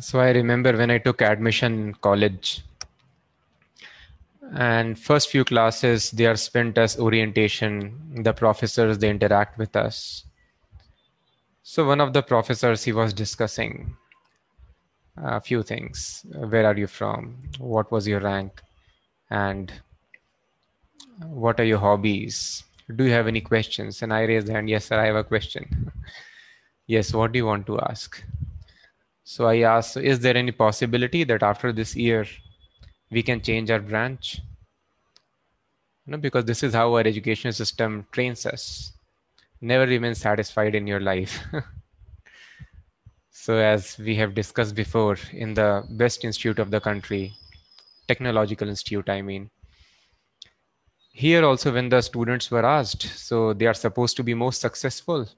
So I remember when I took admission college, and first few classes they are spent as orientation. The professors they interact with us. So one of the professors he was discussing a few things. Where are you from? What was your rank? And what are your hobbies? Do you have any questions? And I raised the hand. Yes, sir, I have a question. yes, what do you want to ask? So I asked, is there any possibility that after this year we can change our branch? No, because this is how our education system trains us. Never remain satisfied in your life. so as we have discussed before in the best institute of the country, technological institute, I mean, here also when the students were asked, so they are supposed to be most successful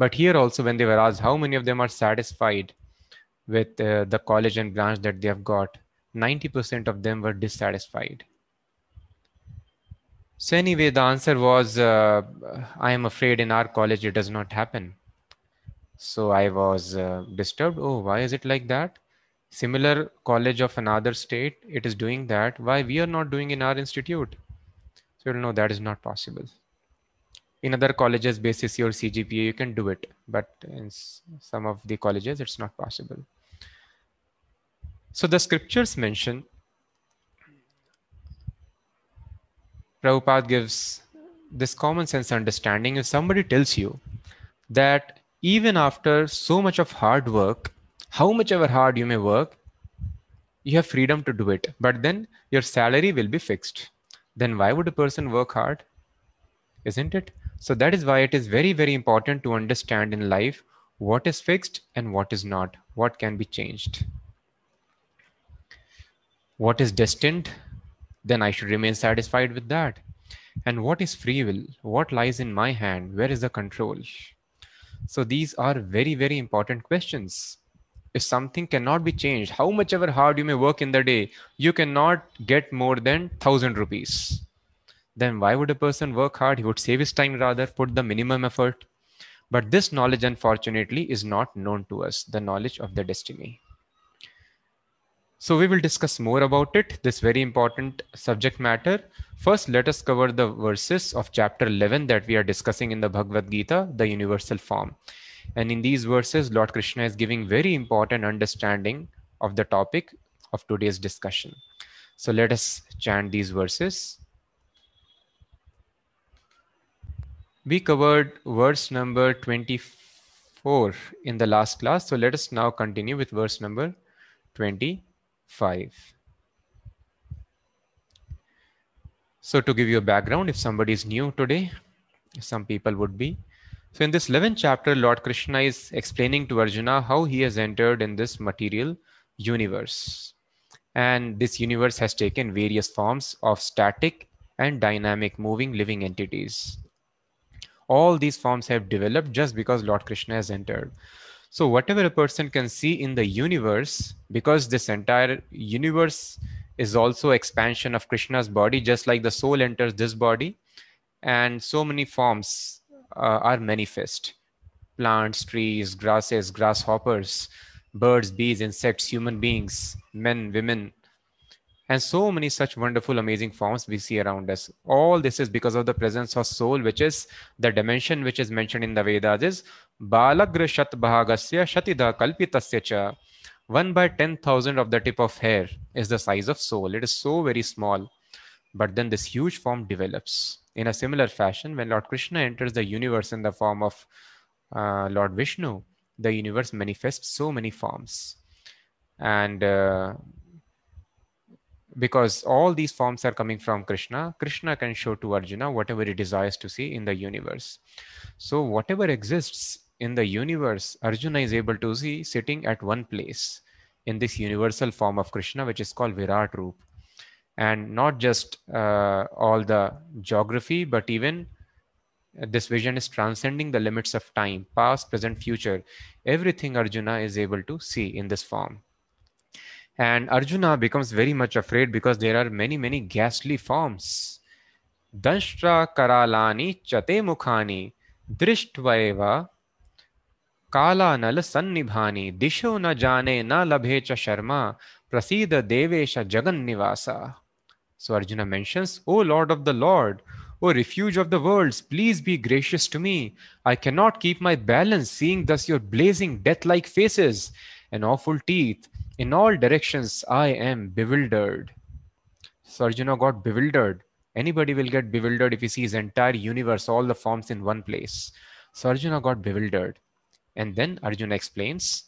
but here also, when they were asked how many of them are satisfied with uh, the college and branch that they have got, 90% of them were dissatisfied. So, anyway, the answer was uh, I am afraid in our college it does not happen. So, I was uh, disturbed. Oh, why is it like that? Similar college of another state, it is doing that. Why we are not doing in our institute? So, no, that is not possible in other colleges basis your cgpa you can do it. But in some of the colleges it's not possible. So the scriptures mention Prabhupada gives this common sense understanding if somebody tells you that even after so much of hard work how much ever hard you may work you have freedom to do it. But then your salary will be fixed. Then why would a person work hard? Isn't it so that is why it is very, very important to understand in life what is fixed and what is not, what can be changed. What is destined, then I should remain satisfied with that. And what is free will? What lies in my hand? Where is the control? So these are very, very important questions. If something cannot be changed, how much ever hard you may work in the day, you cannot get more than thousand rupees then why would a person work hard? He would save his time rather, put the minimum effort. But this knowledge, unfortunately, is not known to us the knowledge of the destiny. So, we will discuss more about it, this very important subject matter. First, let us cover the verses of chapter 11 that we are discussing in the Bhagavad Gita, the universal form. And in these verses, Lord Krishna is giving very important understanding of the topic of today's discussion. So, let us chant these verses. We covered verse number 24 in the last class. So let us now continue with verse number 25. So to give you a background, if somebody is new today, some people would be. So in this 11th chapter, Lord Krishna is explaining to Arjuna how he has entered in this material universe. And this universe has taken various forms of static and dynamic moving living entities all these forms have developed just because Lord Krishna has entered. So, whatever a person can see in the universe, because this entire universe is also expansion of Krishna's body, just like the soul enters this body, and so many forms uh, are manifest plants, trees, grasses, grasshoppers, birds, bees, insects, human beings, men, women, and so many such wonderful amazing forms we see around us. All this is because of the presence of soul which is the dimension which is mentioned in the vedas is balagra bhagasya shatida kalpitasya cha. 1 by 10000 of the tip of hair is the size of soul. It is so very small. But then this huge form develops. In a similar fashion when lord krishna enters the universe in the form of uh, lord vishnu the universe manifests so many forms. And uh, because all these forms are coming from Krishna, Krishna can show to Arjuna whatever he desires to see in the universe. So, whatever exists in the universe, Arjuna is able to see sitting at one place in this universal form of Krishna, which is called Virat Roop. And not just uh, all the geography, but even this vision is transcending the limits of time, past, present, future. Everything Arjuna is able to see in this form. And Arjuna becomes very much afraid because there are many, many ghastly forms. Danshtra Karalani Chate Mukhani Drishtvaeva Kala Nal Sannibhani Disho Na Jane Na Labhecha Sharma Prasida Devesha jagannivasa. So Arjuna mentions, O Lord of the Lord, O refuge of the worlds, please be gracious to me. I cannot keep my balance seeing thus your blazing death like faces and awful teeth In all directions, I am bewildered. So Arjuna got bewildered. Anybody will get bewildered if he sees entire universe, all the forms in one place. So Arjuna got bewildered. And then Arjuna explains,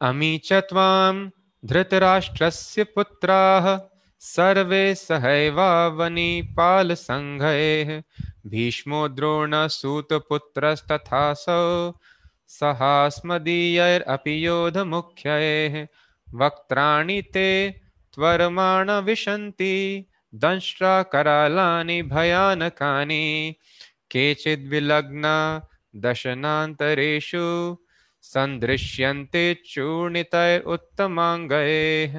Ami chatvam dhritarashtrasya putraha सर्वे सहैवावनीपालसङ्घैः भीष्मो द्रोणसूतपुत्रस्तथासौ सहास्मदीयैरपि योधमुख्यैः वक्त्राणि ते त्वरमाणविशन्ति दंष्ट्राकरालानि भयानकानि केचिद्विलग्ना दशनान्तरेषु सन्दृश्यन्ते चूर्णितैरुत्तमाङ्गैः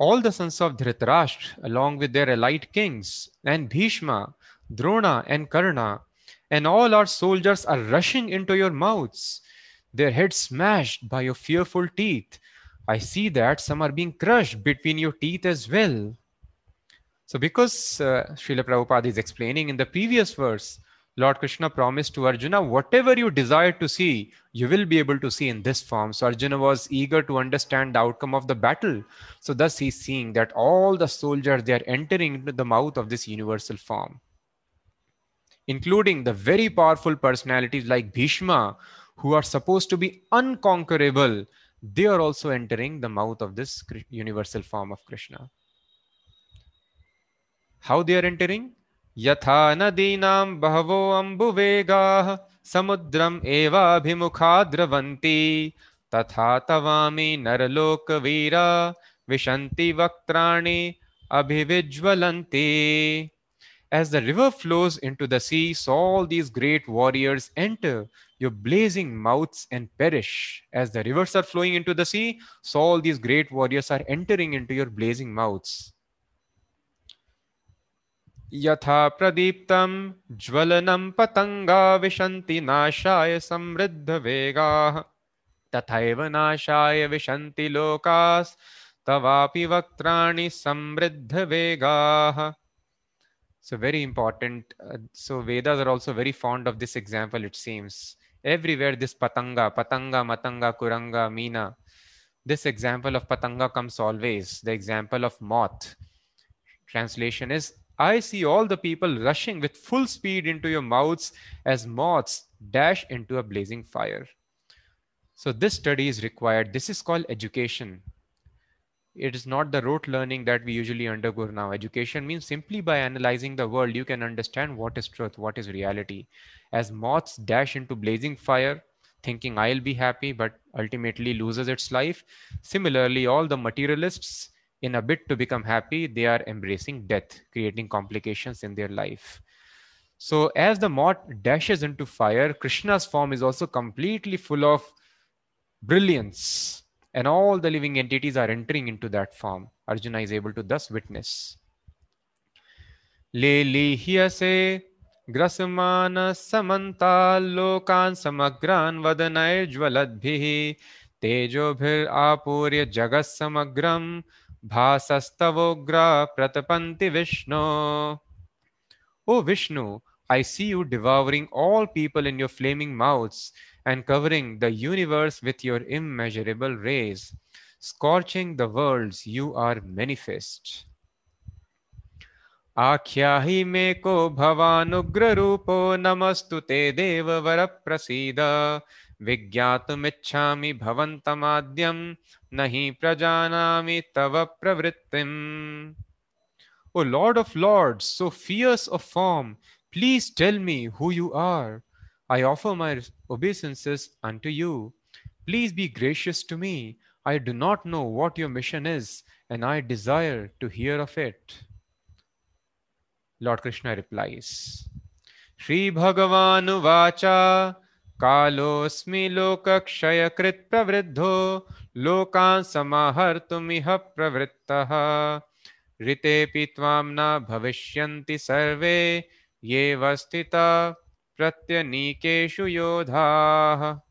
all the sons of Dhritarashtra, along with their allied kings, and Bhishma, Drona, and Karna, and all our soldiers are rushing into your mouths, their heads smashed by your fearful teeth. I see that some are being crushed between your teeth as well. So, because uh, Prabhupada is explaining in the previous verse, Lord Krishna promised to Arjuna, whatever you desire to see, you will be able to see in this form. So Arjuna was eager to understand the outcome of the battle. So thus he's seeing that all the soldiers, they are entering into the mouth of this universal form Including the very powerful personalities like Bhishma, who are supposed to be unconquerable, they are also entering the mouth of this universal form of Krishna. How they are entering? यथा नदीनां बहवो अम्बुवेगाः समुद्रम् एवाभिमुखा द्रवन्ति तथा तवामि नरलोकवीरा विशन्ति वक्त्राणि अभिविज्वलन्ति As the river flows into the sea, so all these great warriors enter your blazing mouths and perish. As the rivers are flowing into the sea, so all these great warriors are entering into your blazing mouths. यथा प्रदीप्तं ज्वलनं पतङ्गा विशन्ति नाशाय समृद्धवेगाः तथैव नाशाय विशन्ति लोकास्तवापि वक्त्राणि समृद्धवेगाः so very important. Uh, so Vedas are also very fond of this example, it seems. Everywhere this patanga, patanga, matanga, kuranga, meena. This example of patanga comes always. The example of moth. Translation is I see all the people rushing with full speed into your mouths as moths dash into a blazing fire. So, this study is required. This is called education. It is not the rote learning that we usually undergo now. Education means simply by analyzing the world, you can understand what is truth, what is reality. As moths dash into blazing fire, thinking I'll be happy, but ultimately loses its life. Similarly, all the materialists in a bid to become happy, they are embracing death, creating complications in their life. So, as the moth dashes into fire, Krishna's form is also completely full of brilliance, and all the living entities are entering into that form. Arjuna is able to thus witness. लेलीह्यसे ग्रसमान समन्ताल्लोकान् समग्रान् वदनैर्ज्वलद्भिः तेजोभिरापूर्य जगत्समग्रम् Bhasastavogra pratapanti Vishnu. O Vishnu, I see you devouring all people in your flaming mouths and covering the universe with your immeasurable rays. Scorching the worlds, you are manifest. आख्याहि मे को भवानुग्ररूपो नमस्तु ते देववर प्रसीद विज्ञातुमिच्छामि भवन्तमाद्यं nahi prajanami tava pravrittim. O Lord of Lords, so fierce of form, please tell me who you are. I offer my obeisances unto you. Please be gracious to me. I do not know what your mission is, and I desire to hear of it. Lord Krishna replies, Sri Bhagavan Vacha कालोऽस्मि लोकक्षयकृत् प्रवृद्धो लोकान् समाहर्तुमिह प्रवृत्तः ऋतेऽपि त्वां न भविष्यन्ति सर्वे ये स्थिता pratyanikeshu yodhaah.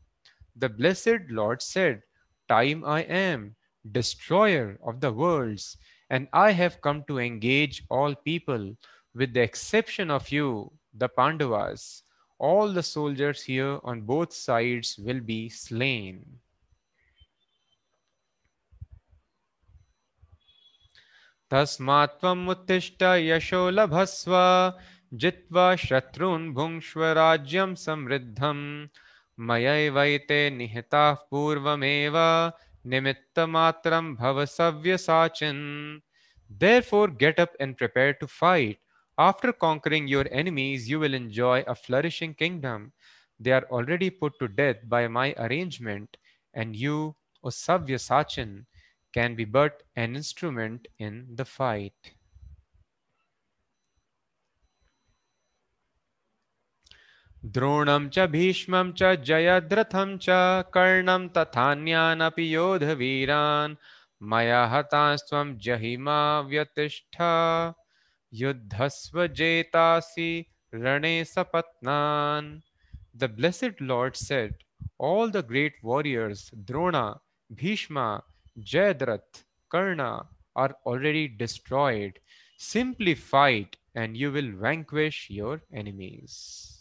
The blessed Lord said, Time I am, destroyer of the worlds, and I have come to engage all people, with the exception of you, the Pandavas. All the soldiers here on both sides will be slain. तस्मात् त्वम् उत्तिष्ठ यशो लभस्व जित्वा शत्रून् भुङ्क्ष्व राज्यं समृद्धम् मयैवैते निहताः पूर्वमेव निमित्तमात्रं भव सव्यसाचिन् Therefore get up and prepare to fight. After conquering your enemies, you will enjoy a flourishing kingdom. They are already put to death by my arrangement, and you, O Savyasachin, can be but an instrument in the fight. द्रोणं च भीष्मं च जयद्रथं च कर्णं तथान्यानपि योधवीरान् मया हतास्त्वं जहिमा व्यतिष्ठ युद्धस्व जेतासि रणे सपत्नान् The blessed Lord said, All the great warriors, Drona, Bhishma, Jayadratha, Karna, are already destroyed. Simply fight and you will vanquish your enemies.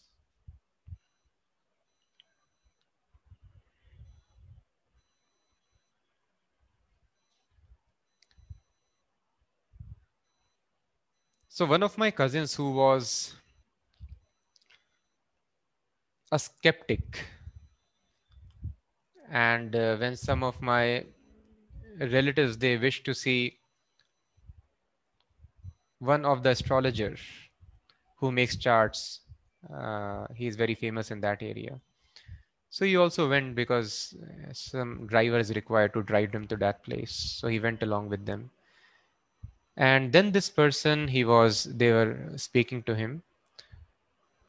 So, one of my cousins who was a skeptic, and uh, when some of my relatives they wish to see one of the astrologers who makes charts, uh, he is very famous in that area. So he also went because uh, some driver is required to drive them to that place. So he went along with them and then this person he was they were speaking to him.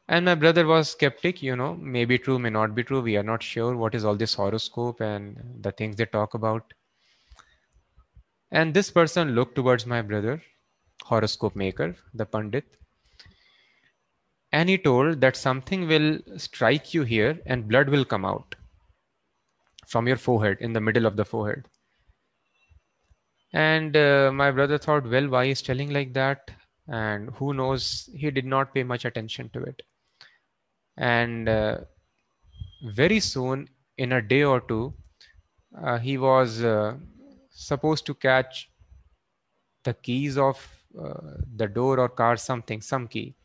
And my brother was skeptic you know maybe true may not be true. We are not sure what is all this horoscope and the things they talk about. And this person looked towards my brother horoscope maker the pandit. And he told that something will strike you here and blood will come out from your forehead in the middle of the forehead and uh, my brother thought, well, why is telling like that? And who knows? He did not pay much attention to it. And uh, very soon, in a day or two, uh, he was uh, supposed to catch the keys of uh, the door or car, something, some key.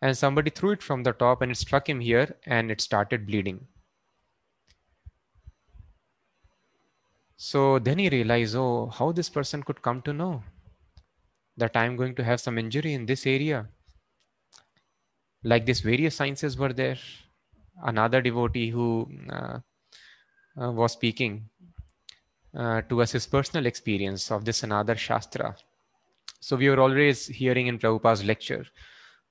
And somebody threw it from the top and it struck him here and it started bleeding. So then he realized, oh, how this person could come to know that I'm going to have some injury in this area. Like this, various sciences were there. Another devotee who uh, uh, was speaking uh, to us his personal experience of this another Shastra. So we were always hearing in Prabhupada's lecture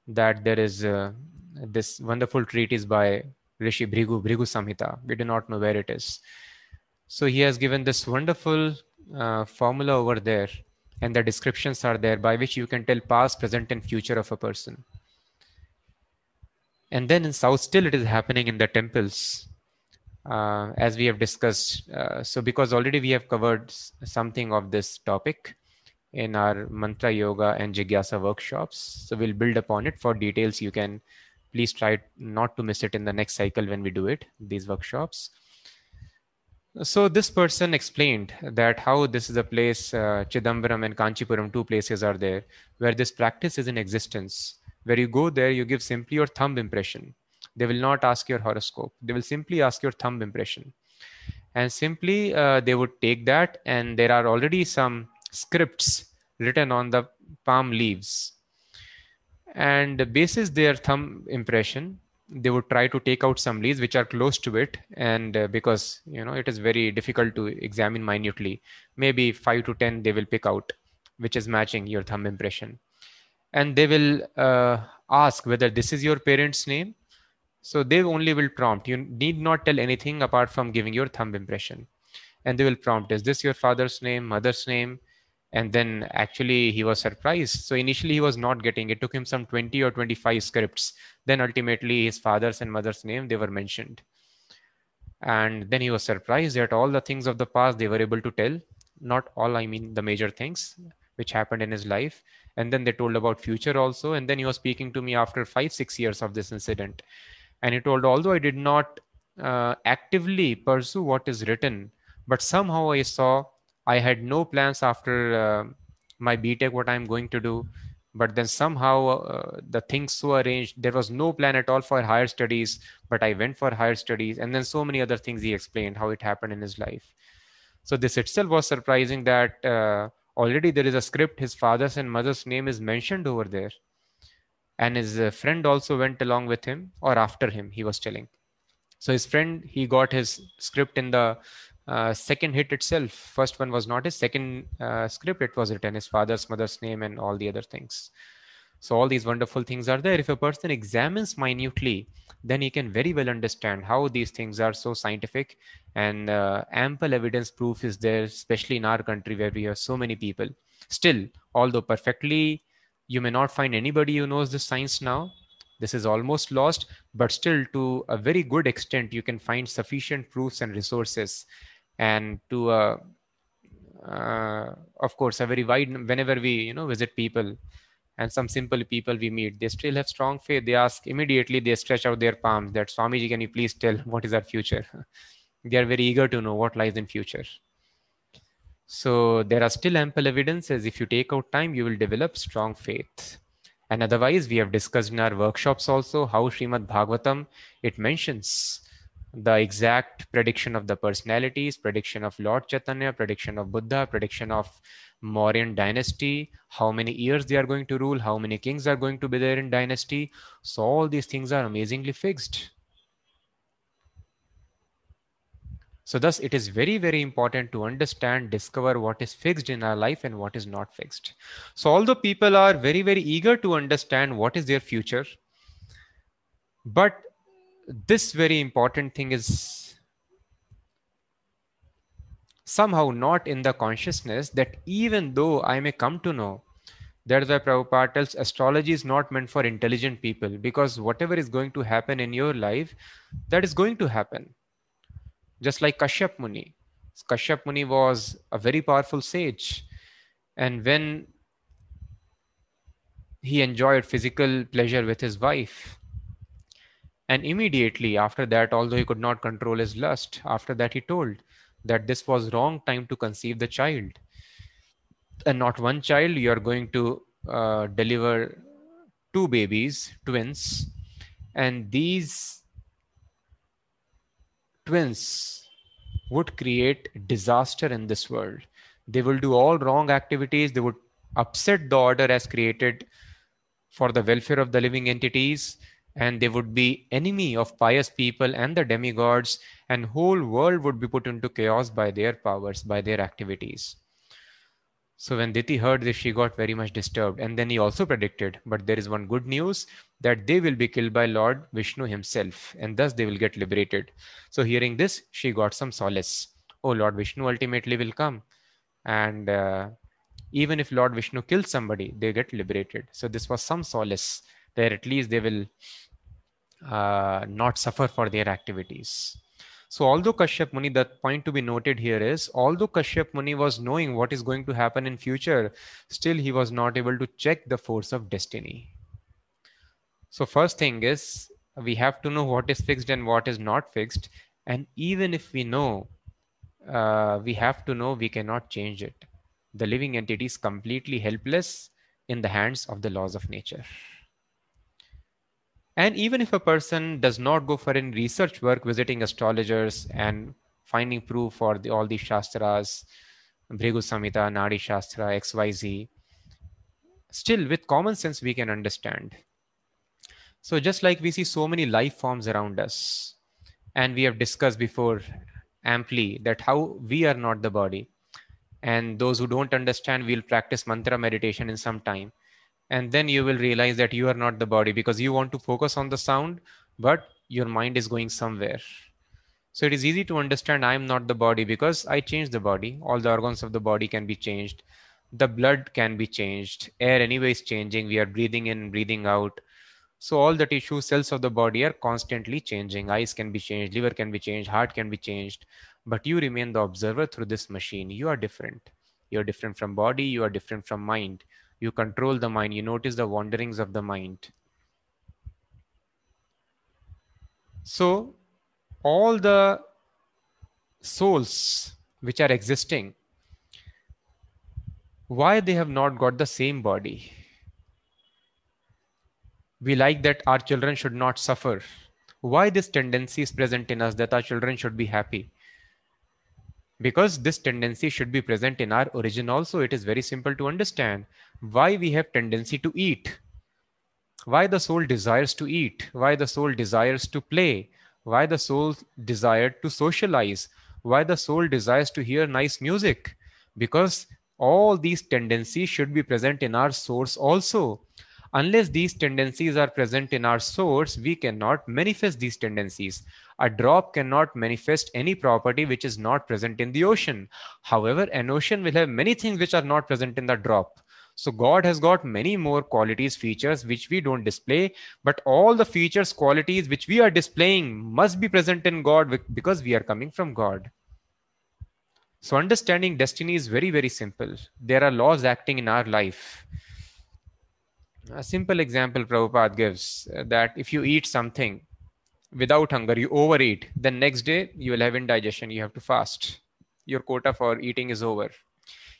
that there is uh, this wonderful treatise by Rishi Bhrigu, Bhrigu Samhita. We do not know where it is so he has given this wonderful uh, formula over there, and the descriptions are there by which you can tell past, present, and future of a person. And then in South, still it is happening in the temples, uh, as we have discussed. Uh, so, because already we have covered something of this topic in our mantra yoga and jigyasa workshops, so we'll build upon it. For details, you can please try not to miss it in the next cycle when we do it, these workshops. So this person explained that how this is a place, uh, Chidambaram and Kanchipuram, two places are there, where this practice is in existence. Where you go there, you give simply your thumb impression. They will not ask your horoscope. They will simply ask your thumb impression. And simply uh, they would take that, and there are already some scripts written on the palm leaves. And basis their thumb impression, they would try to take out some leads which are close to it. And uh, because you know it is very difficult to examine minutely. Maybe 5 to 10 they will pick out which is matching your thumb impression. And they will uh, ask whether this is your parents name. So they only will prompt. You need not tell anything apart from giving your thumb impression. And they will prompt is this your father's name mother's name and then actually he was surprised. So initially he was not getting it took him some 20 or 25 scripts. Then ultimately his father's and mother's name they were mentioned. And then he was surprised that all the things of the past they were able to tell. Not all i mean the major things which happened in his life. And then they told about future also. And then he was speaking to me after 5 6 years of this incident. And he told although i did not uh, actively pursue what is written but somehow i saw I had no plans after uh, my BTech what I'm going to do. But then somehow uh, the things were arranged, there was no plan at all for higher studies, but I went for higher studies. And then so many other things he explained how it happened in his life. So this itself was surprising that uh, already there is a script, his father's and mother's name is mentioned over there. And his uh, friend also went along with him or after him, he was telling. So his friend, he got his script in the uh, second hit itself first one was not his second uh, script it was written his father's mother's name and all the other things. So all these wonderful things are there. If a person examines minutely then he can very well understand how these things are so scientific and uh, ample evidence proof is there especially in our country where we have so many people. Still although perfectly you may not find anybody who knows this science now this is almost lost but still to a very good extent you can find sufficient proofs and resources and to uh, uh, of course a very wide whenever we you know visit people and some simple people we meet they still have strong faith. They ask immediately they stretch out their palms that swamiji can you please tell what is our future? They are very eager to know what lies in future. So there are still ample evidences. If you take out time you will develop strong faith. And otherwise we have discussed in our workshops also how Srimad Bhagavatam it mentions the exact prediction of the personalities, prediction of Lord Chaitanya, prediction of Buddha, prediction of Mauryan dynasty, how many years they are going to rule, how many kings are going to be there in dynasty. So all these things are amazingly fixed. So thus it is very, very important to understand, discover what is fixed in our life and what is not fixed. So although people are very, very eager to understand what is their future, but this very important thing is somehow not in the consciousness that even though I may come to know that's why Prabhupada tells astrology is not meant for intelligent people because whatever is going to happen in your life, that is going to happen. Just like Kashyap Muni. Kashyap Muni was a very powerful sage. And when he enjoyed physical pleasure with his wife, and immediately after that, although he could not control his lust, after that he told that this was wrong time to conceive the child. And not one child, you are going to uh, deliver two babies, twins, and these twins would create disaster in this world. They will do all wrong activities, they would upset the order as created for the welfare of the living entities and they would be enemy of pious people and the demigods and whole world would be put into chaos by their powers by their activities. So when diti heard this she got very much disturbed. And then he also predicted but there is one good news that they will be killed by lord vishnu himself and thus they will get liberated. So hearing this she got some solace. Oh lord vishnu ultimately will come. And uh, even if lord vishnu kills somebody they get liberated. So this was some solace there at least they will uh, not suffer for their activities. So although Kashyap Muni, the point to be noted here is, although Kashyap Muni was knowing what is going to happen in future, still he was not able to check the force of destiny. So first thing is, we have to know what is fixed and what is not fixed. And even if we know, uh, we have to know we cannot change it. The living entity is completely helpless in the hands of the laws of nature. And even if a person does not go for any research work, visiting astrologers and finding proof for the, all these shastras, Bhrigu Samhita, Nadi Shastra, XYZ, still with common sense we can understand. So just like we see so many life forms around us, and we have discussed before amply that how we are not the body, and those who don't understand we'll practice mantra meditation in some time and then you will realize that you are not the body because you want to focus on the sound but your mind is going somewhere. So it is easy to understand i am not the body because i change the body. All the organs of the body can be changed. The blood can be changed. Air anyway is changing. We are breathing in breathing out. So all the tissue cells of the body are constantly changing. Eyes can be changed liver can be changed heart can be changed. But you remain the observer through this machine. You are different. You're different from body. You are different from mind you control the mind you notice the wanderings of the mind. So all the souls which are existing why they have not got the same body? We like that our children should not suffer. Why this tendency is present in us that our children should be happy because this tendency should be present in our origin also it is very simple to understand why we have tendency to eat. Why the soul desires to eat. Why the soul desires to play. Why the soul desired to socialize. Why the soul desires to hear nice music. Because all these tendencies should be present in our source also. Unless these tendencies are present in our source we cannot manifest these tendencies a drop cannot manifest any property which is not present in the ocean however an ocean will have many things which are not present in the drop so God has got many more qualities, features which we don't display, but all the features, qualities which we are displaying must be present in God because we are coming from God. So understanding destiny is very, very simple. There are laws acting in our life. A simple example Prabhupada gives uh, that if you eat something without hunger, you overeat, then next day you will have indigestion, you have to fast. Your quota for eating is over.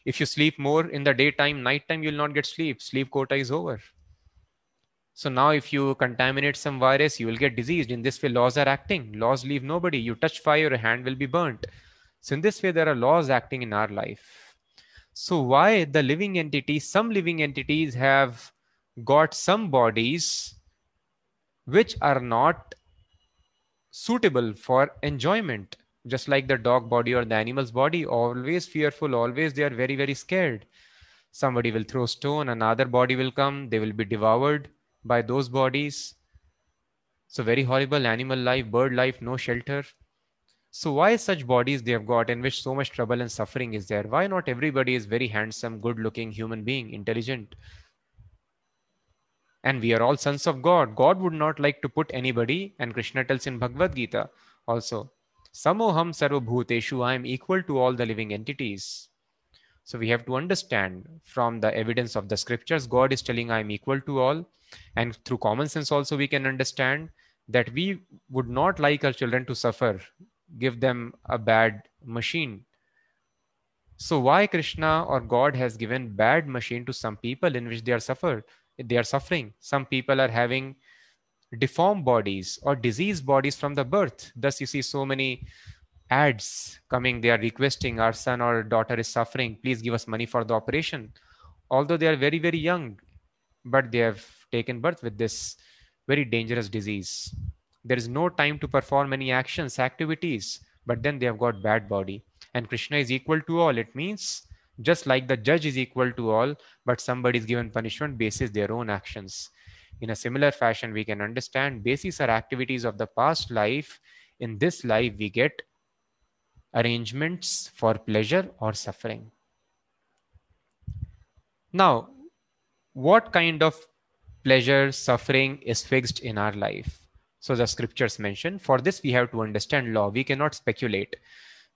If you sleep more in the daytime nighttime you'll not get sleep. Sleep quota is over. So now if you contaminate some virus you will get diseased. In this way laws are acting. Laws leave nobody. You touch fire your hand will be burnt. So in this way there are laws acting in our life. So why the living entities some living entities have got some bodies which are not suitable for enjoyment. Just like the dog body or the animal's body always fearful always they are very very scared. Somebody will throw stone another body will come they will be devoured by those bodies. So very horrible animal life bird life no shelter. So why such bodies they have got in which so much trouble and suffering is there? Why not everybody is very handsome good looking human being intelligent and we are all sons of god god would not like to put anybody and krishna tells in bhagavad gita also Samoham sarvabhuteshu, I am equal to all the living entities. So we have to understand from the evidence of the scriptures, God is telling I am equal to all. And through common sense also we can understand that we would not like our children to suffer, give them a bad machine. So why Krishna or God has given bad machine to some people in which they are suffer, they are suffering. Some people are having deformed bodies or diseased bodies from the birth. Thus, you see so many ads coming. They are requesting our son or daughter is suffering. Please give us money for the operation. Although they are very, very young, but they have taken birth with this very dangerous disease. There is no time to perform any actions, activities, but then they have got bad body. And Krishna is equal to all. It means just like the judge is equal to all, but somebody is given punishment basis their own actions. In a similar fashion, we can understand bases are activities of the past life. In this life, we get arrangements for pleasure or suffering. Now, what kind of pleasure, suffering is fixed in our life? So the scriptures mention, for this we have to understand law. We cannot speculate.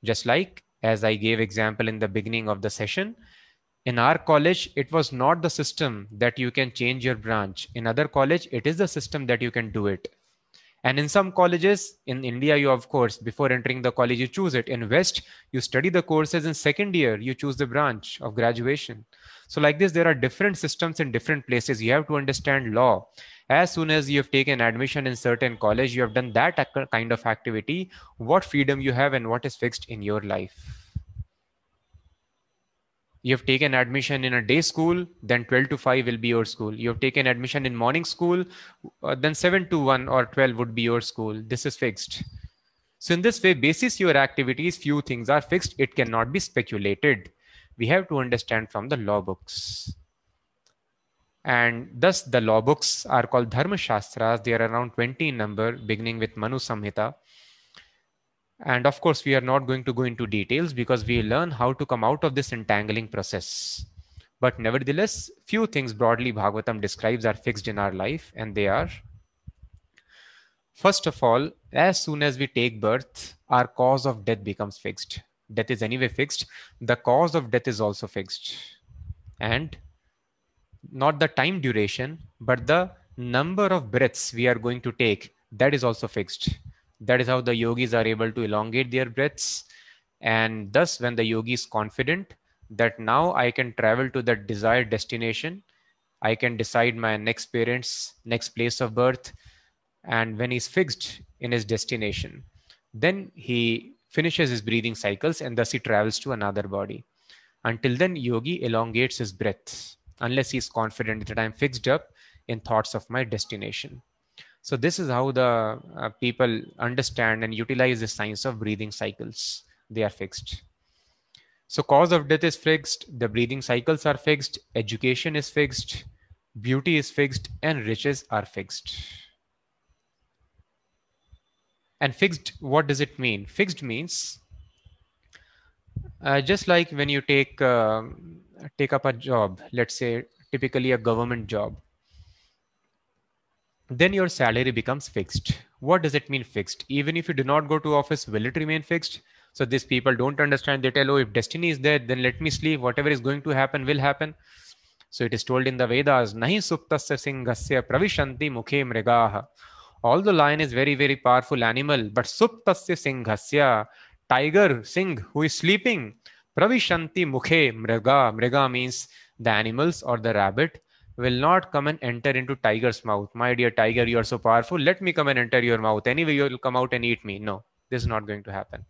Just like as I gave example in the beginning of the session, in our college it was not the system that you can change your branch. In other college it is the system that you can do it. And in some colleges in india you of course before entering the college you choose it. In west you study the courses. In second year you choose the branch of graduation. So like this there are different systems in different places. You have to understand law as soon as you have taken admission in certain college you have done that kind of activity what freedom you have and what is fixed in your life? You have taken admission in a day school then 12 to 5 will be your school. You have taken admission in morning school uh, then 7 to 1 or 12 would be your school. This is fixed. So in this way basis your activities few things are fixed. It cannot be speculated. We have to understand from the law books and thus the law books are called dharma shastras they are around 20 in number beginning with manu samhita and of course, we are not going to go into details because we learn how to come out of this entangling process. But nevertheless, few things broadly Bhagavatam describes are fixed in our life, and they are First of all, as soon as we take birth, our cause of death becomes fixed. Death is anyway fixed. The cause of death is also fixed. And not the time duration, but the number of breaths we are going to take, that is also fixed. That is how the yogis are able to elongate their breaths. And thus, when the yogi is confident that now I can travel to that desired destination, I can decide my next parents, next place of birth, and when he's fixed in his destination, then he finishes his breathing cycles and thus he travels to another body. Until then, yogi elongates his breath unless he's confident that I'm fixed up in thoughts of my destination. So this is how the uh, people understand and utilize the science of breathing cycles. They are fixed. So cause of death is fixed, the breathing cycles are fixed, education is fixed, beauty is fixed, and riches are fixed. And fixed, what does it mean? Fixed means uh, just like when you take uh, take up a job, let's say typically a government job, then your salary becomes fixed. What does it mean fixed? Even if you do not go to office, will it remain fixed? So these people don't understand. They tell, oh, if destiny is there, then let me sleep. Whatever is going to happen will happen. So it is told in the Vedas, Nahi suptasya singhasya pravishanti mukhe mrigaha. Although lion is very, very powerful animal, but suptasya singhasya, tiger, singh, who is sleeping, pravishanti mukhe mriga. Mriga means the animals or the rabbit will not come and enter into tiger's mouth. My dear tiger, you are so powerful. Let me come and enter your mouth. Anyway, you will come out and eat me. No, this is not going to happen.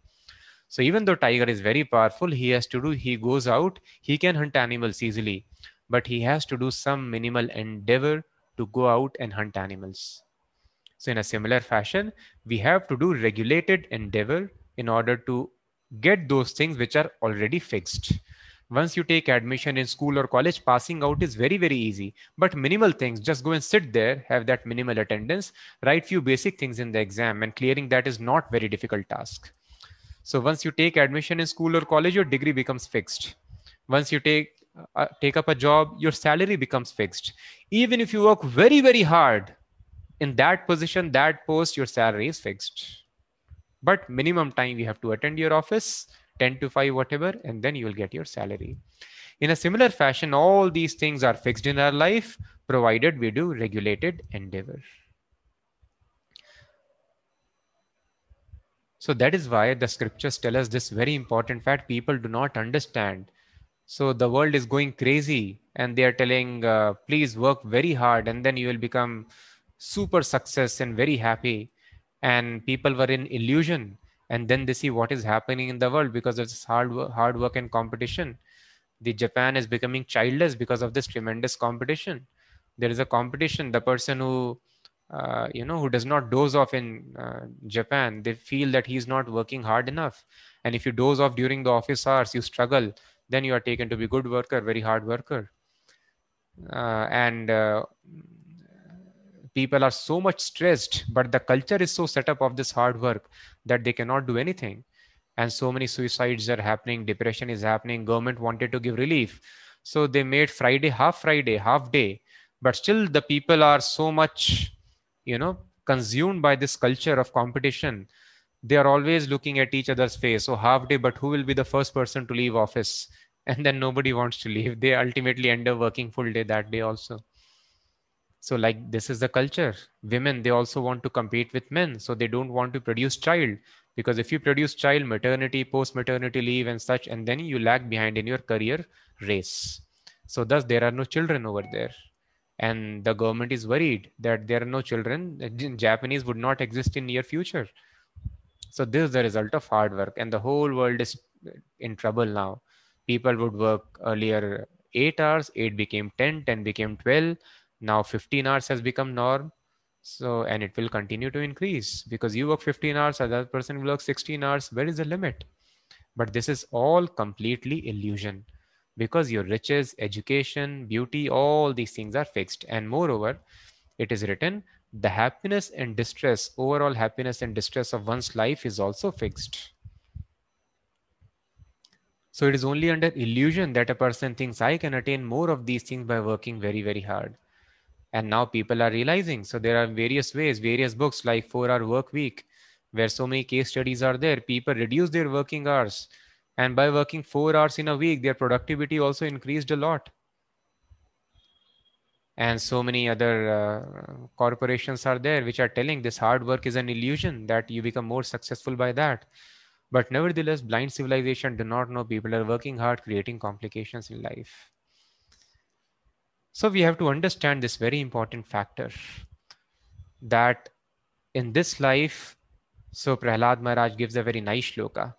So even though tiger is very powerful, he has to do, he goes out, he can hunt animals easily, but he has to do some minimal endeavor to go out and hunt animals. So in a similar fashion, we have to do regulated endeavor in order to get those things which are already fixed. Once you take admission in school or college, passing out is very, very easy. But minimal things, just go and sit there, have that minimal attendance, write few basic things in the exam, and clearing that is not very difficult task. So once you take admission in school or college, your degree becomes fixed. Once you take uh, take up a job, your salary becomes fixed. Even if you work very, very hard in that position, that post, your salary is fixed. But minimum time you have to attend your office, 10 to 5, whatever, and then you will get your salary. In a similar fashion, all these things are fixed in our life, provided we do regulated endeavor. So that is why the scriptures tell us this very important fact people do not understand. So the world is going crazy and they are telling, uh, please work very hard and then you will become super success and very happy. And people were in illusion and then they see what is happening in the world because of this hard work, hard work and competition. The Japan is becoming childless because of this tremendous competition. There is a competition. The person who uh, you know who does not doze off in uh, japan they feel that he's not working hard enough and if you doze off during the office hours you struggle then you are taken to be good worker very hard worker uh, and uh, people are so much stressed but the culture is so set up of this hard work that they cannot do anything. And so many suicides are happening depression is happening government wanted to give relief. So they made friday half friday half day. But still the people are so much you know consumed by this culture of competition. They are always looking at each other's face. So half day but who will be the first person to leave office? And then nobody wants to leave. They ultimately end up working full day that day also so like this is the culture. Women they also want to compete with men so they don't want to produce child. Because if you produce child maternity post maternity leave and such and then you lag behind in your career race. So thus there are no children over there. And the government is worried that there are no children japanese would not exist in near future. So this is the result of hard work. And the whole world is in trouble now. People would work earlier 8 hours 8 became 10 10 became 12 now 15 hours has become norm so and it will continue to increase because you work 15 hours other person will work 16 hours where is the limit but this is all completely illusion because your riches, education, beauty, all these things are fixed. And moreover, it is written, the happiness and distress, overall happiness and distress of one's life is also fixed. So it is only under illusion that a person thinks I can attain more of these things by working very, very hard. And now people are realizing. So there are various ways, various books like Four Hour Work Week, where so many case studies are there. People reduce their working hours. And by working four hours in a week, their productivity also increased a lot. And so many other uh, corporations are there which are telling this hard work is an illusion that you become more successful by that. But nevertheless, blind civilization do not know people are working hard, creating complications in life. So we have to understand this very important factor that in this life, so Prahlad Maharaj gives a very nice shloka.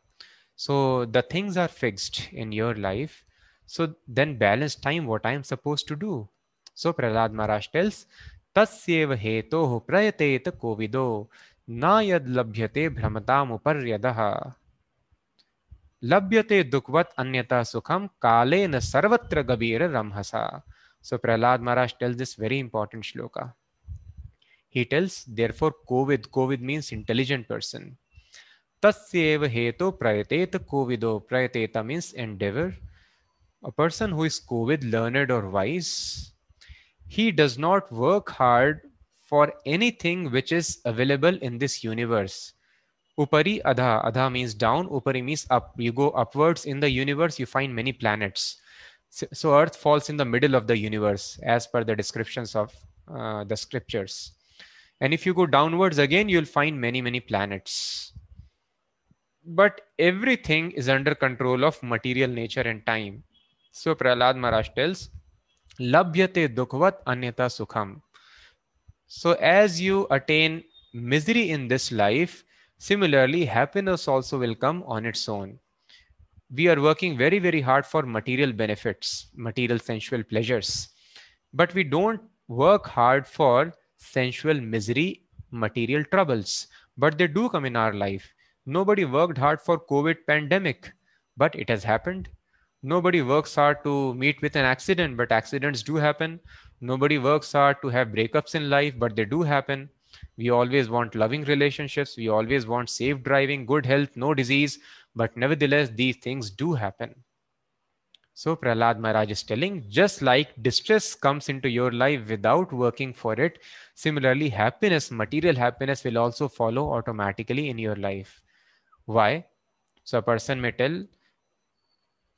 So the things are fixed in your life. So then balance time what I am supposed to do. So Prahlad Maharaj tells, तस्येव हेतोः प्रयतेत कोविदो न यद लभ्यते भ्रमताम उपर्यदः लभ्यते दुखवत अन्यथा सुखम काले न सर्वत्र गबीर रमहसा so Prahlad Maharaj tells this very important shloka. He tells, therefore, Kovid, Kovid means intelligent person. Tasyeva heto prayateta Kovido. Prayateta means endeavor. A person who is Kovid, learned or wise, he does not work hard for anything which is available in this universe. Upari adha. Adha means down. Upari means up. You go upwards in the universe, you find many planets so earth falls in the middle of the universe as per the descriptions of uh, the scriptures. And if you go downwards again you'll find many many planets. But everything is under control of material nature and time. So prahlad maharaj tells labhyate dukhvat anyata sukham. So as you attain misery in this life similarly happiness also will come on its own we are working very very hard for material benefits material sensual pleasures. But we don't work hard for sensual misery material troubles. But they do come in our life. Nobody worked hard for covid pandemic but it has happened. Nobody works hard to meet with an accident but accidents do happen. Nobody works hard to have breakups in life but they do happen we always want loving relationships we always want safe driving good health no disease but nevertheless, these things do happen. So Prahlad Maharaj is telling, just like distress comes into your life without working for it, similarly, happiness, material happiness will also follow automatically in your life. Why? So a person may tell,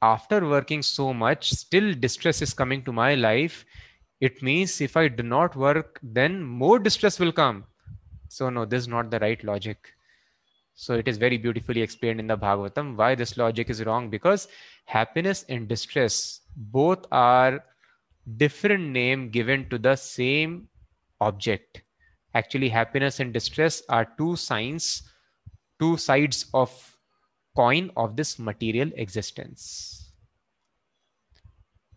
after working so much, still distress is coming to my life. It means if I do not work, then more distress will come. So no, this is not the right logic. So it is very beautifully explained in the Bhagavatam why this logic is wrong because happiness and distress both are different name given to the same object. Actually, happiness and distress are two signs, two sides of coin of this material existence.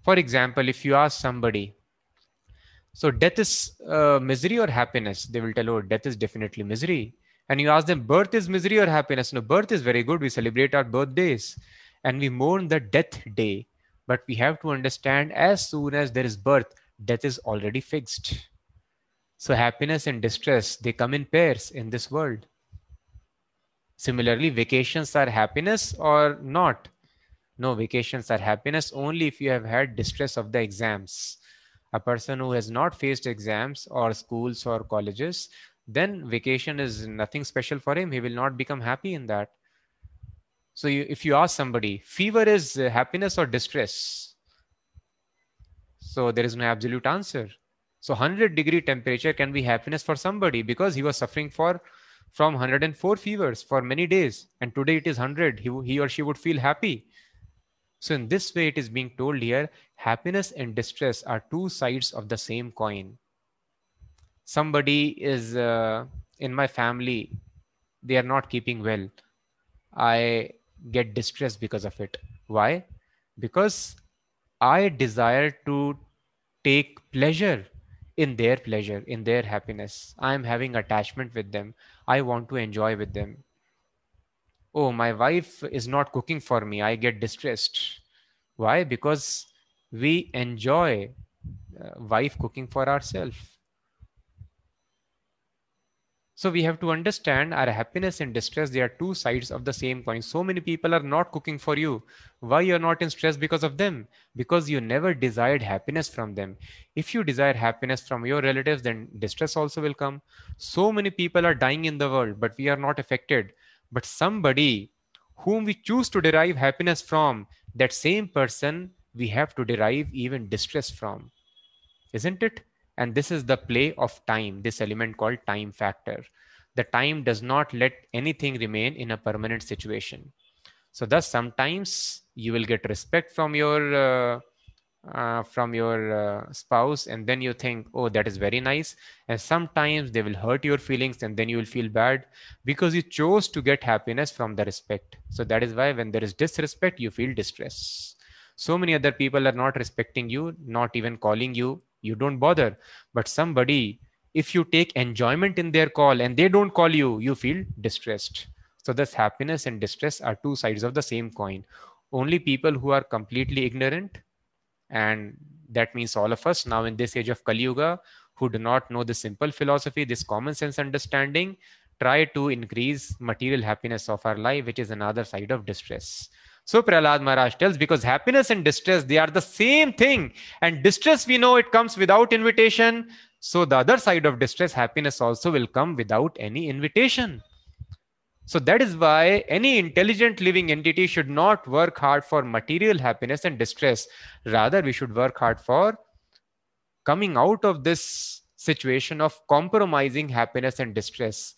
For example, if you ask somebody, so death is uh, misery or happiness? They will tell, oh, death is definitely misery. And you ask them birth is misery or happiness? No birth is very good. We celebrate our birthdays and we mourn the death day. But we have to understand as soon as there is birth death is already fixed. So happiness and distress they come in pairs in this world. Similarly vacations are happiness or not? No vacations are happiness only if you have had distress of the exams a person who has not faced exams or schools or colleges then vacation is nothing special for him. He will not become happy in that. So you, if you ask somebody, fever is happiness or distress? So there is no absolute answer. So 100 degree temperature can be happiness for somebody because he was suffering for from 104 fevers for many days and today it is 100 he, he or she would feel happy so in this way it is being told here happiness and distress are two sides of the same coin. Somebody is uh, in my family they are not keeping well. I get distressed because of it. Why? Because i desire to take pleasure in their pleasure in their happiness. I am having attachment with them. I want to enjoy with them oh my wife is not cooking for me i get distressed why because we enjoy uh, wife cooking for ourselves So we have to understand our happiness and distress, they are two sides of the same coin. So many people are not cooking for you. Why you're not in stress because of them? Because you never desired happiness from them. If you desire happiness from your relatives, then distress also will come. So many people are dying in the world, but we are not affected. But somebody whom we choose to derive happiness from, that same person we have to derive even distress from. Isn't it? And this is the play of time, this element called time factor. The time does not let anything remain in a permanent situation. So thus sometimes you will get respect from your uh, uh, from your uh, spouse and then you think oh that is very nice. And sometimes they will hurt your feelings and then you will feel bad because you chose to get happiness from the respect. So that is why when there is disrespect you feel distress. So many other people are not respecting you not even calling you. You don't bother. But somebody if you take enjoyment in their call and they don't call you you feel distressed. So thus happiness and distress are two sides of the same coin. Only people who are completely ignorant and that means all of us now in this age of kali yuga who do not know the simple philosophy this common sense understanding try to increase material happiness of our life which is another side of distress so Prahlad Maharaj tells because happiness and distress, they are the same thing. And distress, we know it comes without invitation. So the other side of distress, happiness also will come without any invitation. So that is why any intelligent living entity should not work hard for material happiness and distress. Rather, we should work hard for coming out of this situation of compromising happiness and distress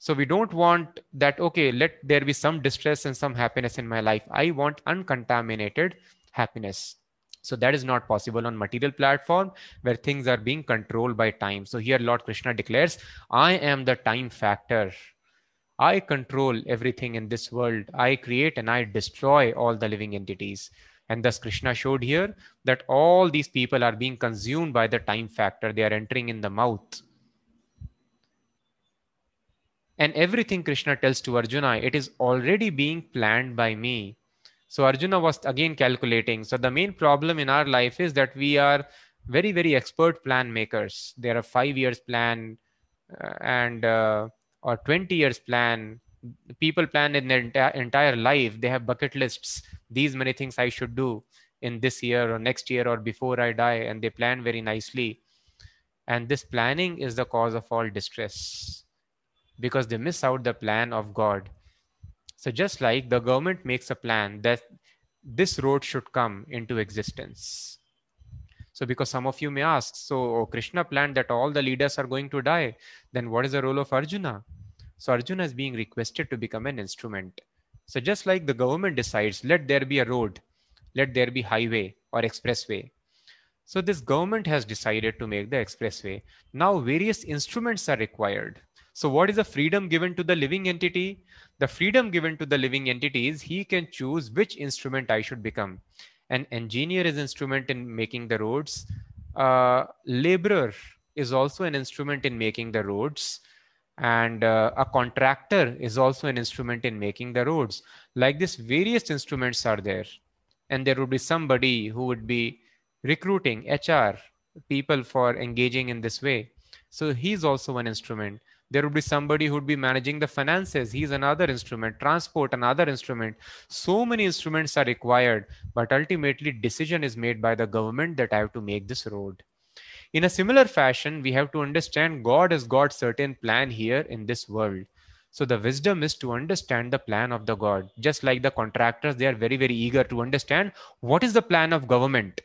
so we don't want that, okay, let there be some distress and some happiness in my life. I want uncontaminated happiness. So that is not possible on material platform where things are being controlled by time. So here Lord Krishna declares, I am the time factor. I control everything in this world. I create and I destroy all the living entities. And thus Krishna showed here that all these people are being consumed by the time factor. They are entering in the mouth and everything Krishna tells to Arjuna, it is already being planned by me. So Arjuna was again calculating. So the main problem in our life is that we are very, very expert plan makers. There are five years plan uh, and uh, or 20 years plan. People plan in their enti- entire life. They have bucket lists. These many things I should do in this year or next year or before I die. And they plan very nicely. And this planning is the cause of all distress because they miss out the plan of God. So, just like the government makes a plan that this road should come into existence. So, because some of you may ask, so oh, Krishna planned that all the leaders are going to die, then what is the role of Arjuna? So, Arjuna is being requested to become an instrument. So, just like the government decides, let there be a road, let there be highway or expressway. So, this government has decided to make the expressway. Now, various instruments are required so what is the freedom given to the living entity? The freedom given to the living entity is he can choose which instrument I should become. An engineer is instrument in making the roads. Uh, laborer is also an instrument in making the roads. And uh, a contractor is also an instrument in making the roads. Like this, various instruments are there. And there would be somebody who would be recruiting HR people for engaging in this way. So he's also an instrument there would be somebody who would be managing the finances. He's another instrument. Transport another instrument. So many instruments are required but ultimately decision is made by the government that i have to make this road. In a similar fashion we have to understand god has got certain plan here in this world. So the wisdom is to understand the plan of the god. Just like the contractors they are very very eager to understand what is the plan of government.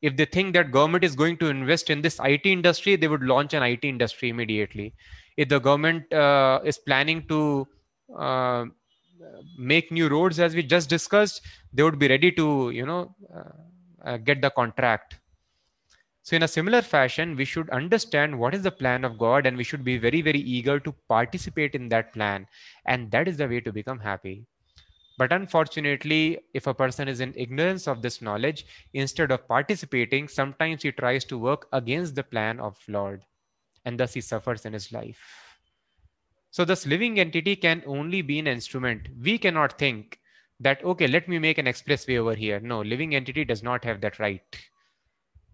If they think that government is going to invest in this IT industry, they would launch an IT industry immediately if the government uh, is planning to uh, make new roads as we just discussed they would be ready to you know uh, uh, get the contract. So in a similar fashion we should understand what is the plan of god and we should be very very eager to participate in that plan. And that is the way to become happy. But unfortunately if a person is in ignorance of this knowledge instead of participating sometimes he tries to work against the plan of lord and thus he suffers in his life. So, this living entity can only be an instrument. We cannot think that, okay, let me make an expressway over here. No, living entity does not have that right.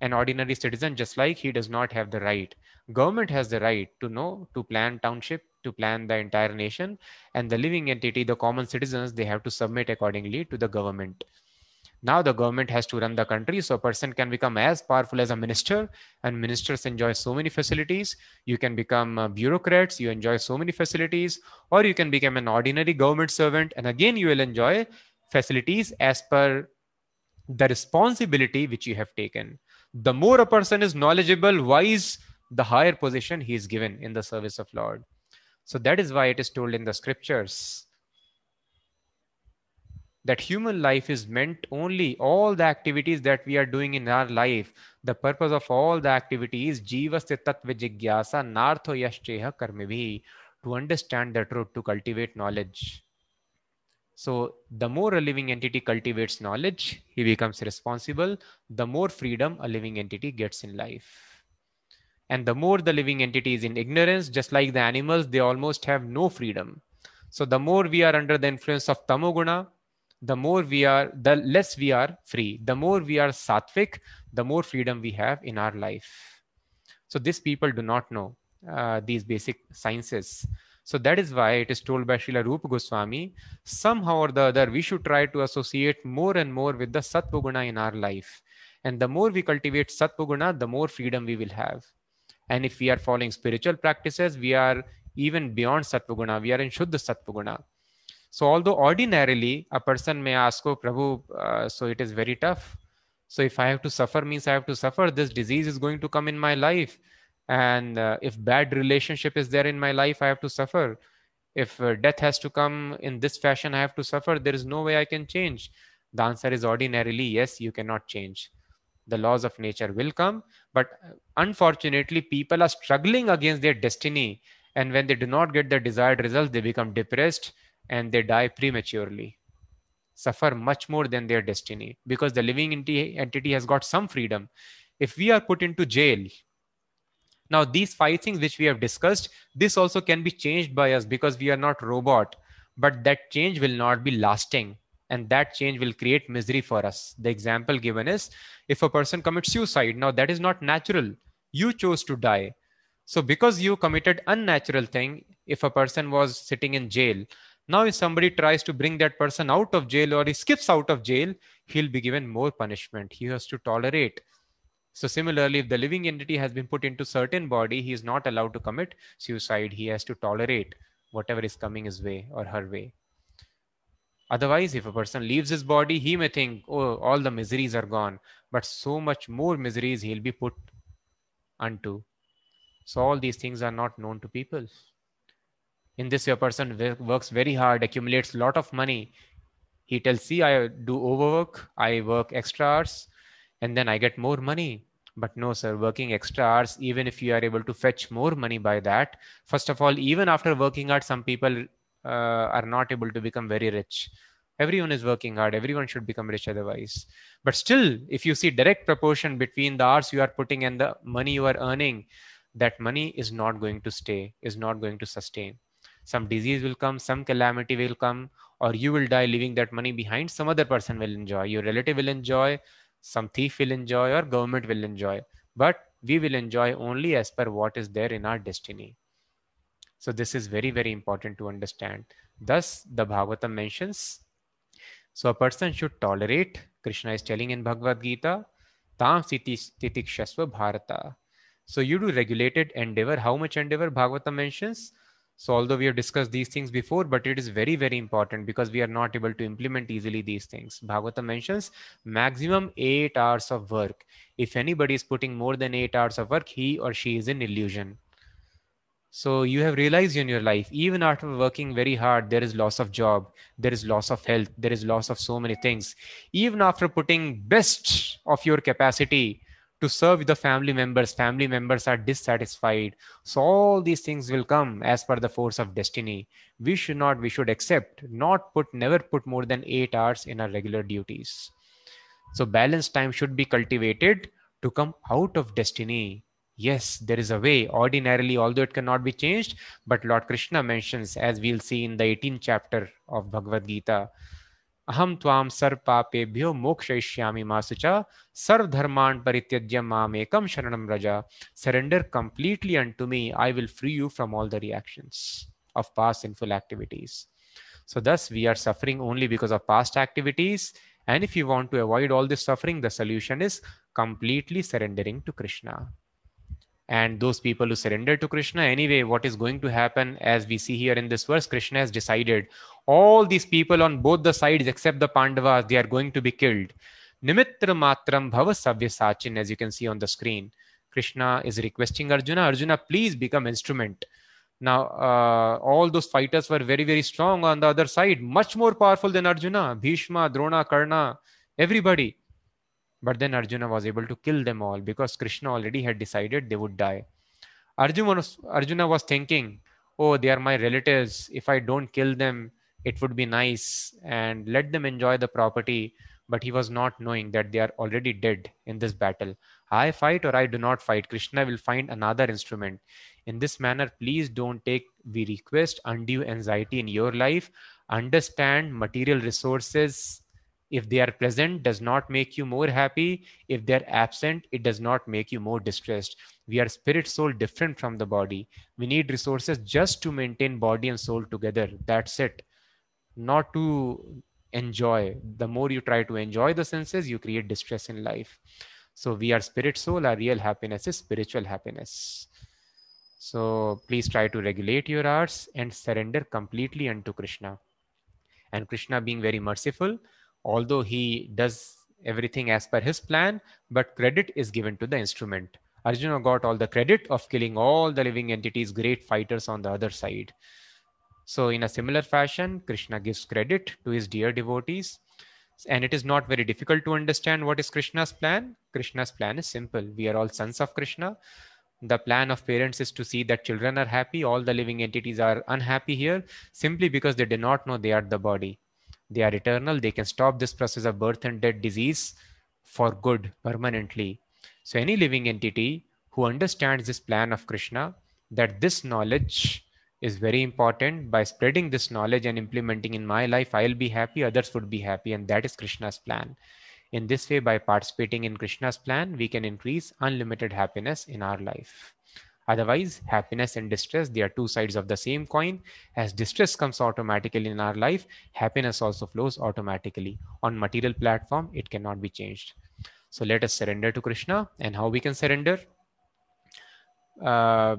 an ordinary citizen just like he does not have the right government has the right to know to plan township to plan the entire nation and the living entity the common citizens they have to submit accordingly to the government now the government has to run the country so a person can become as powerful as a minister and ministers enjoy so many facilities. You can become uh, bureaucrats you enjoy so many facilities or you can become an ordinary government servant and again you will enjoy facilities as per the responsibility which you have taken. The more a person is knowledgeable wise the higher position he is given in the service of lord. So that is why it is told in the scriptures that human life is meant only all the activities that we are doing in our life. The purpose of all the activities jivasya tattva jigyasa nartho yashteha karmibhi to understand the truth to cultivate knowledge. So the more a living entity cultivates knowledge he becomes responsible. The more freedom a living entity gets in life. And the more the living entity is in ignorance just like the animals they almost have no freedom. So the more we are under the influence of tamoguna the more we are, the less we are free. The more we are sattvic, the more freedom we have in our life. So these people do not know uh, these basic sciences. So that is why it is told by Srila Rupa Goswami, somehow or the other, we should try to associate more and more with the Satvaguna in our life. And the more we cultivate Satvaguna, the more freedom we will have. And if we are following spiritual practices, we are even beyond Satvaguna. We are in Shuddha Satvaguna. So although ordinarily a person may ask, oh Prabhu, uh, so it is very tough. So if I have to suffer means I have to suffer. This disease is going to come in my life. And uh, if bad relationship is there in my life, I have to suffer. If uh, death has to come in this fashion, I have to suffer. There is no way I can change. The answer is ordinarily yes, you cannot change. The laws of nature will come. But uh, unfortunately, people are struggling against their destiny. And when they do not get the desired results, they become depressed and they die prematurely suffer much more than their destiny. Because the living entity has got some freedom. If we are put into jail now these five things which we have discussed this also can be changed by us because we are not robot. But that change will not be lasting and that change will create misery for us. The example given is if a person commits suicide now that is not natural. You chose to die. So because you committed unnatural thing if a person was sitting in jail now, if somebody tries to bring that person out of jail or he skips out of jail, he'll be given more punishment. He has to tolerate. So similarly, if the living entity has been put into certain body, he is not allowed to commit suicide. He has to tolerate whatever is coming his way or her way. Otherwise, if a person leaves his body, he may think, oh, all the miseries are gone. But so much more miseries he'll be put unto. So all these things are not known to people in this a person works very hard accumulates a lot of money. He tells see i do overwork i work extra hours and then i get more money. But no sir working extra hours even if you are able to fetch more money by that first of all even after working hard some people uh, are not able to become very rich. Everyone is working hard everyone should become rich otherwise. But still if you see direct proportion between the hours you are putting and the money you are earning that money is not going to stay is not going to sustain some disease will come some calamity will come or you will die leaving that money behind. Some other person will enjoy. Your relative will enjoy some thief will enjoy or government will enjoy. But we will enjoy only as per what is there in our destiny. So this is very very important to understand. Thus the bhagavatam mentions so a person should tolerate krishna is telling in bhagavad gita tam titikshasva bharata. So you do regulated endeavor. How much endeavor bhagavatam mentions so although we have discussed these things before, but it is very, very important because we are not able to implement easily these things. Bhagavata mentions maximum eight hours of work. If anybody is putting more than eight hours of work, he or she is in illusion. So you have realized in your life, even after working very hard, there is loss of job, there is loss of health, there is loss of so many things. Even after putting best of your capacity, to serve the family members. Family members are dissatisfied. So all these things will come as per the force of destiny. We should not we should accept not put never put more than 8 hours in our regular duties. So balance time should be cultivated to come out of destiny. Yes there is a way. Ordinarily although it cannot be changed but lord krishna mentions as we'll see in the 18th chapter of bhagavad gita aham tvam sar papebhyo mokshayishyami masucha sarv dharman parityajya mamekam sharanam raja surrender completely unto me i will free you from all the reactions of past sinful activities. So thus we are suffering only because of past activities and if you want to avoid all this suffering the solution is completely surrendering to krishna and those people who surrender to krishna anyway what is going to happen as we see here in this verse krishna has decided. All these people on both the sides except the pandavas they are going to be killed. Nimitta matram bhava savyasachin as you can see on the screen. Krishna is requesting arjuna arjuna please become instrument. Now uh, all those fighters were very very strong on the other side much more powerful than arjuna. Bhishma drona karna everybody but then Arjuna was able to kill them all because Krishna already had decided they would die. Arjuna was, Arjuna was thinking, oh, they are my relatives. If I don't kill them, it would be nice and let them enjoy the property. But he was not knowing that they are already dead in this battle. I fight or I do not fight. Krishna will find another instrument. In this manner, please don't take, we request, undue anxiety in your life. Understand material resources if they are present does not make you more happy. If they're absent it does not make you more distressed. We are spirit soul different from the body. We need resources just to maintain body and soul together. That's it. Not to enjoy. The more you try to enjoy the senses you create distress in life. So we are spirit soul. Our real happiness is spiritual happiness. So please try to regulate your arts and surrender completely unto krishna. And krishna being very merciful although he does everything as per his plan, but credit is given to the instrument. Arjuna got all the credit of killing all the living entities, great fighters on the other side. So, in a similar fashion, Krishna gives credit to his dear devotees. And it is not very difficult to understand what is Krishna's plan. Krishna's plan is simple. We are all sons of Krishna. The plan of parents is to see that children are happy. All the living entities are unhappy here simply because they do not know they are the body they are eternal. They can stop this process of birth and death disease for good permanently. So any living entity who understands this plan of krishna that this knowledge is very important. By spreading this knowledge and implementing in my life i'll be happy others would be happy and that is krishna's plan. In this way by participating in krishna's plan we can increase unlimited happiness in our life Otherwise, happiness and distress, they are two sides of the same coin. As distress comes automatically in our life, happiness also flows automatically. On material platform, it cannot be changed. So let us surrender to Krishna. And how we can surrender? Uh,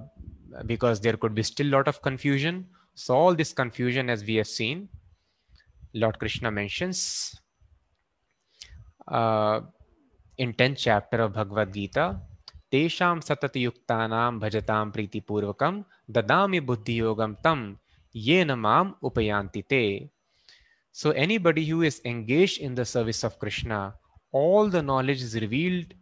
because there could be still a lot of confusion. So all this confusion, as we have seen, Lord Krishna mentions uh, in 10th chapter of Bhagavad Gita, तेषां सततयुक्तानां भजतां प्रीतिपूर्वकं ददामि बुद्धियोगं तं येन माम upayanti te. So anybody who is engaged in the service of Krishna, all the knowledge is revealed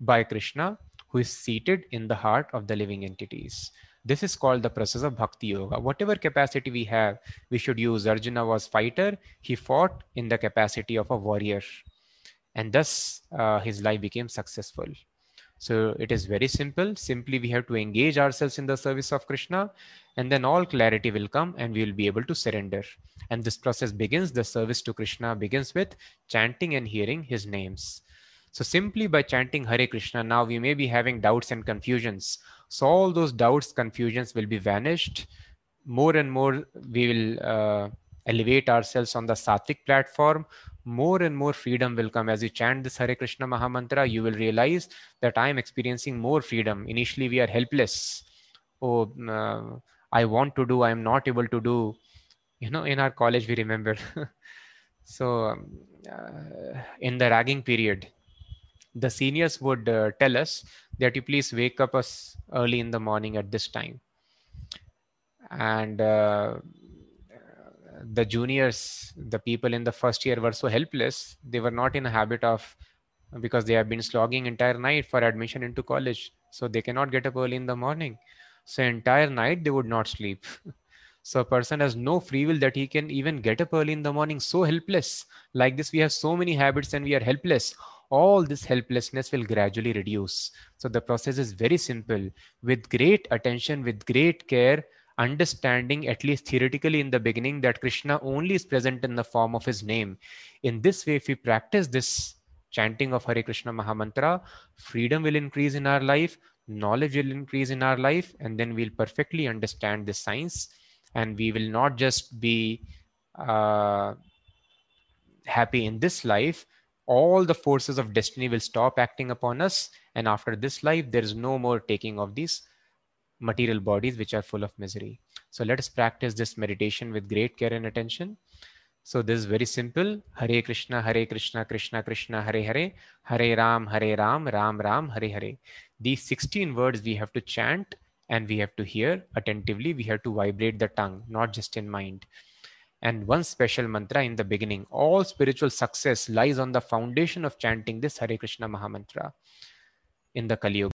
by Krishna, who is seated in the heart of the living entities. This is called the process of bhakti yoga. Whatever capacity we have, we should use. Arjuna was fighter; he fought in the capacity of a warrior, and thus uh, his life became successful. So it is very simple. Simply we have to engage ourselves in the service of Krishna and then all clarity will come and we will be able to surrender. And this process begins, the service to Krishna begins with chanting and hearing his names. So simply by chanting Hare Krishna, now we may be having doubts and confusions. So all those doubts, confusions will be vanished. More and more we will uh, elevate ourselves on the sattvic platform more and more freedom will come as you chant this Hare Krishna Mahamantra. You will realize that I am experiencing more freedom. Initially, we are helpless. Oh, uh, I want to do, I am not able to do. You know, in our college, we remember. so, um, uh, in the ragging period, the seniors would uh, tell us that you please wake up us early in the morning at this time. And uh, the juniors, the people in the first year were so helpless. They were not in a habit of, because they have been slogging entire night for admission into college. So they cannot get up early in the morning. So entire night they would not sleep. so a person has no free will that he can even get up early in the morning. So helpless. Like this, we have so many habits and we are helpless all this helplessness will gradually reduce. So the process is very simple. With great attention, with great care, understanding, at least theoretically in the beginning, that Krishna only is present in the form of his name. In this way, if we practice this chanting of Hare Krishna Mahamantra, freedom will increase in our life, knowledge will increase in our life, and then we'll perfectly understand the science, and we will not just be uh, happy in this life. All the forces of destiny will stop acting upon us, and after this life, there is no more taking of these material bodies which are full of misery. So let us practice this meditation with great care and attention. So this is very simple. Hare Krishna, Hare Krishna, Krishna Krishna, Hare Hare, Hare Ram, Hare Ram, Ram Ram, Hare Hare. These 16 words we have to chant and we have to hear attentively. We have to vibrate the tongue, not just in mind. And one special mantra in the beginning. All spiritual success lies on the foundation of chanting this Hare Krishna Mahamantra in the Kali Yuga.